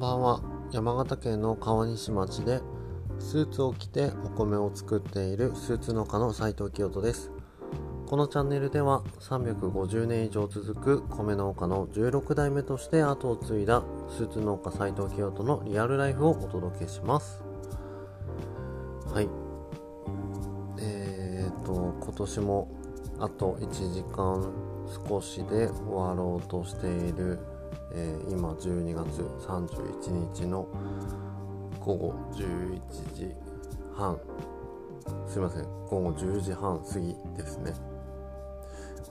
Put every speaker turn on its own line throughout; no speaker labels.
んばんは。山形県の川西町でスーツを着てお米を作っているスーツ農家の斉藤清人です。このチャンネルでは350年以上続く米農家の16代目として後を継いだスーツ農家斉藤清人のリアルライフをお届けします。はい。えーと今年もあと1時間少しで終わろうとしているえー、今12月31日の午後11時半。すいません。午後10時半過ぎですね。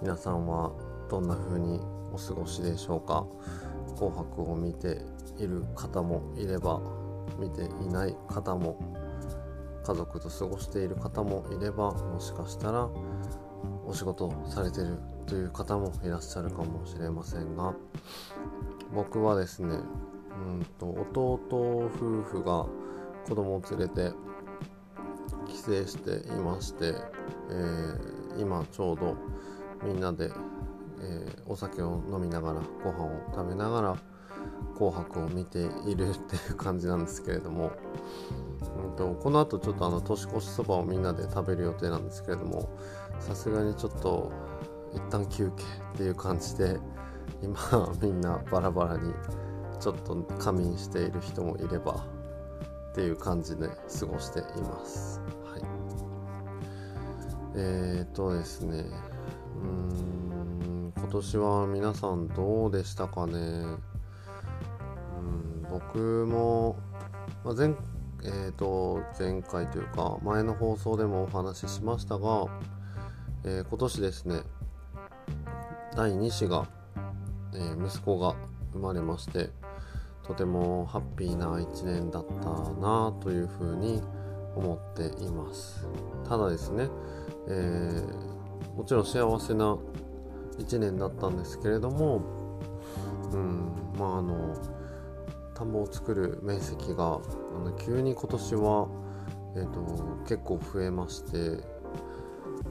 皆さんはどんな風にお過ごしでしょうか？紅白を見ている方もいれば見ていない方も家族と過ごしている方もいればもしかしたらお仕事されてるという方もいらっしゃるかもしれませんが僕はですねうんと弟夫婦が子供を連れて帰省していまして、えー、今ちょうどみんなで、えー、お酒を飲みながらご飯を食べながら紅白を見ているっていう感じなんですけれども、うんと、この後ちょっとあの年越しそばをみんなで食べる予定なんですけれどもさすがにちょっと一旦休憩っていう感じで今みんなバラバラにちょっと仮眠している人もいればっていう感じで過ごしています。はい、えーとですね。うん今年は皆さんどうでしたかね。うん僕も、まあ、前えーと前回というか前の放送でもお話ししましたが、えー、今年ですね第2子がえー、息子が生まれましてとてもハッピーな1年だったなというふうに思っています。ただですね、えー、もちろん幸せな1年だったんですけれどもうんまああの田んぼを作る面積があの急に今年は、えーと、結構増えまして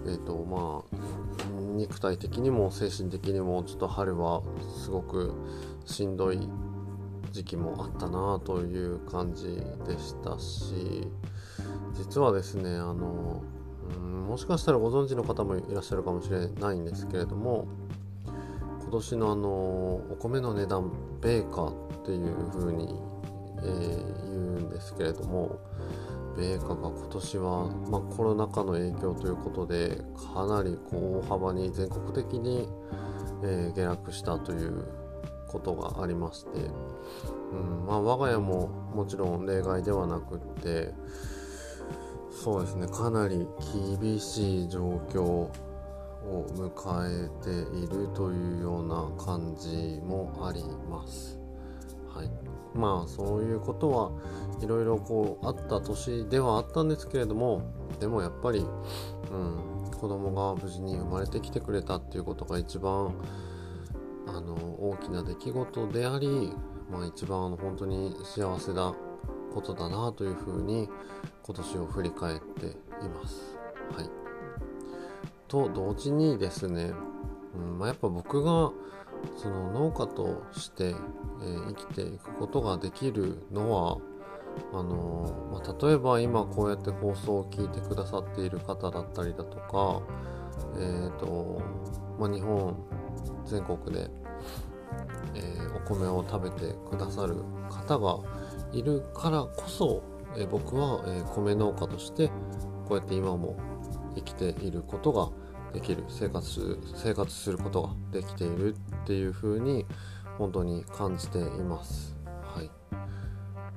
えーとまあ、肉体的にも精神的にもちょっと春はすごくしんどい時期もあったなという感じでしたし実はですねあのもしかしたらご存知の方もいらっしゃるかもしれないんですけれども今年のあのお米の値段米価っていう風に、えー、言うんですけれども米価が今年は、まあ、コロナ禍の影響ということでかなりこう大幅に全国的に、えー、下落したということがありまして、うんまあ、我が家ももちろん例外ではなくってそうですねかなり厳しい状況を迎えているというような感じもあります。はい、まあそういうことはいろいろこうあった年ではあったんですけれどもでもやっぱり、うん、子供が無事に生まれてきてくれたっていうことが一番あの大きな出来事であり、まあ、一番本当に幸せなことだなというふうに今年を振り返っています。はい、と同時にですね、うんまあ、やっぱ僕がその農家として、えー、生きていくことができるのはあのまあ、例えば今こうやって放送を聞いてくださっている方だったりだとか、えーとまあ、日本全国で、えー、お米を食べてくださる方がいるからこそ、えー、僕は、えー、米農家としてこうやって今も生きていることができる生活生活することができているっていう風に本当に感じています。はい、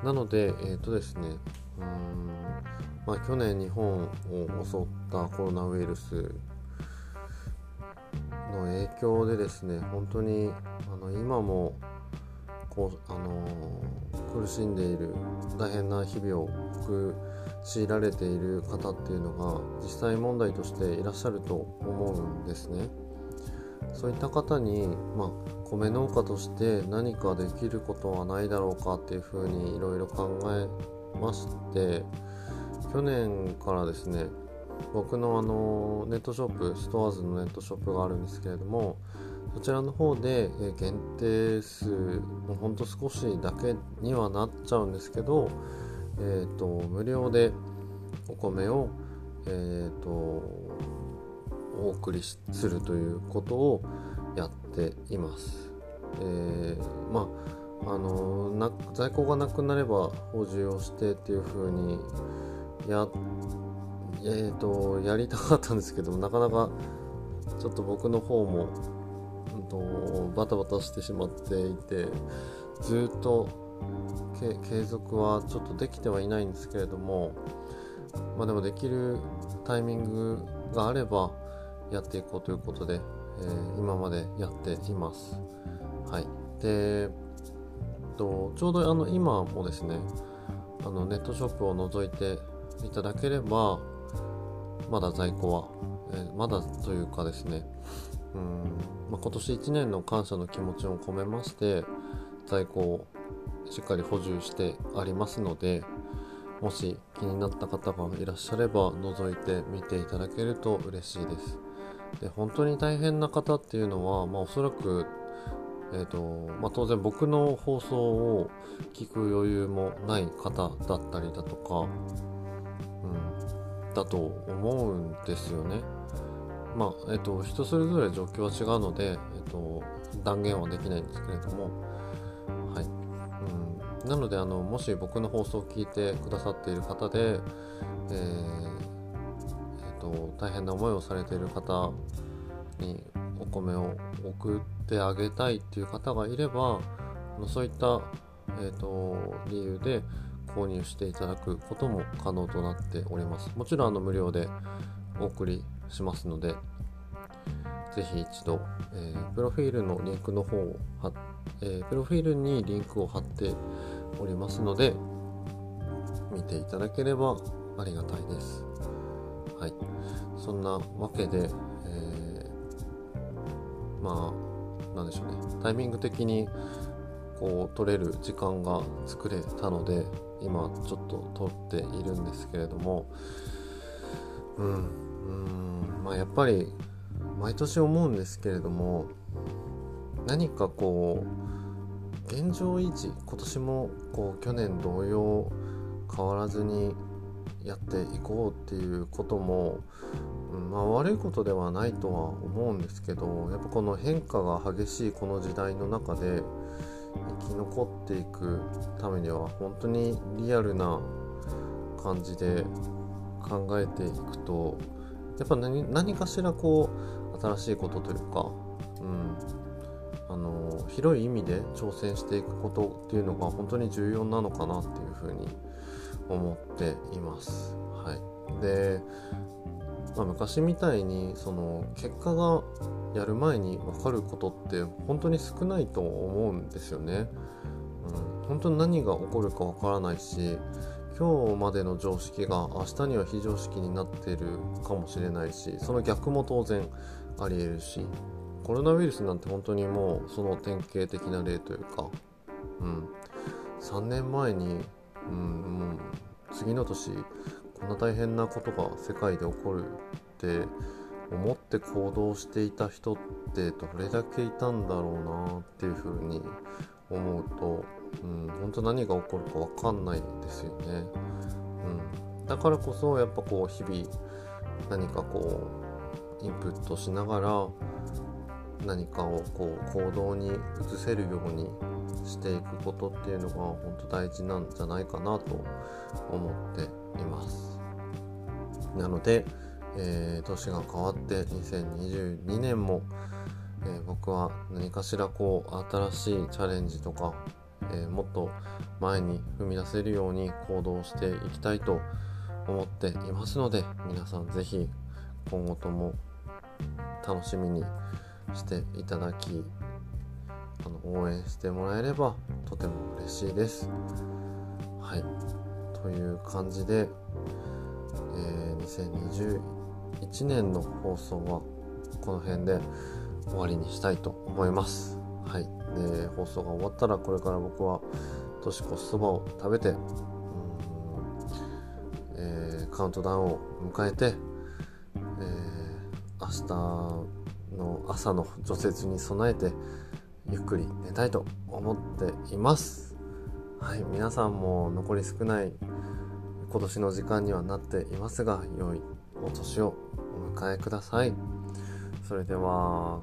なので、えっ、ー、とですね、うんまあ、去年日本を襲ったコロナウイルスの影響でですね、本当にあの今もこう、あのー、苦しんでいる大変な日々を送強いられている方っていうのが実際問題としていらっしゃると思うんですね。そういった方に、まあ、米農家として何かできることはないだろうかっていうふうにいろいろ考えまして去年からですね僕のあのネットショップストアーズのネットショップがあるんですけれどもそちらの方で限定数もほんと少しだけにはなっちゃうんですけど、えーと、無料でお米を、えーと、お送りするということをやっています。えー、まああのな在庫がなくなれば補充をしてっていう風にや,、えーと、やりたかったんですけどなかなかちょっと僕の方も、と、バタバタしてしまっていてずっと継続はちょっとできてはいないんですけれどもまあでもできるタイミングがあればやっていこうということで、えー、今までやっています。はい、でとちょうどあの今もですねあのネットショップを覗いていただければまだ在庫は、えー、まだというかですねうん、まあ、今年1年の感謝の気持ちを込めまして在庫をしっかり補充してありますのでもし気になった方がいらっしゃれば覗いてみていただけると嬉しいですで本当に大変な方っていうのは、まあ、おそらくえーとまあ、当然僕の放送を聞く余裕もない方だったりだとか、うん、だと思うんですよね。まあ、えっ、と、人それぞれ状況は違うので、えっ、と、断言はできないんですけれども、はい。うん、なので、あの、もし僕の放送を聞いてくださっている方で、えー、えー、と、大変な思いをされている方にお米を送ってあげたいっていう方がいればそういった、えーと、理由で購入していただくことも可能となっております。もちろんあの無料でお送りしますのでぜひ一度、えー、プロフィールのリンクの方を貼えー、プロフィールにリンクを貼っておりますので見ていただければありがたいです。はい。そんなわけで、えまあなんでしょうねタイミング的にこう取れる時間が作れたので今ちょっと撮っているんですけれどもうんうんまあやっぱり毎年思うんですけれども何かこう現状維持今年もこう去年同様変わらずにやっていこうっていうこともまあ、悪いことではないとは思うんですけどやっぱこの変化が激しいこの時代の中で生き残っていくためには本当にリアルな感じで考えていくとやっぱ何何かしらこう新しいことというか、うん、あの広い意味で挑戦していくことっていうのが本当に重要なのかなっていうふうに思っています。はい、でまあ、昔みたいにその結果がやる前に分かることって本当に少ないと思うんですよね。うん、本当に何が起こるか分からないし今日までの常識が明日には非常識になってるかもしれないしその逆も当然ありえるしコロナウイルスなんて本当にもうその典型的な例というか、うん、3年前に、うん、次の年こんな大変なことが世界で起こるって思って行動していた人ってどれだけいたんだろうなっていうふうに思うと、うん、本当何が起こるか分かんないですよね。うん、だからこそやっぱこう日々何かこうインプットしながら何かをこう行動に移せるようにしていくことっていうのが本当大事なんじゃないかなと思っています。なので、えー、年が変わって2022年も、えー、僕は何かしらこう新しいチャレンジとか、えー、もっと前に踏み出せるように行動していきたいと思っていますので皆さん是非今後とも楽しみにしていただきあの応援してもらえればとても嬉しいです。はいという感じでえー、2021年の放送はこの辺で終わりにしたいと思います。はい。で、放送が終わったらこれから僕は年越しそばを食べて、えー、カウントダウンを迎えてえ、明日の朝の除雪に備えてゆっくり寝たいと思っています。はい皆さんも残り少ない今年の時間にはなっていますが良いお年をお迎えください。それでは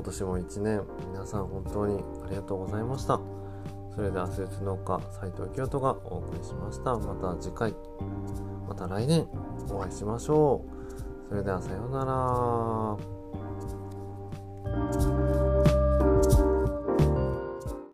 今年も1年皆さん本当にありがとうございました。それではスーツ農家斉藤清人がお送りしました。また次回。また来年お会いしましょう。それではさようなら。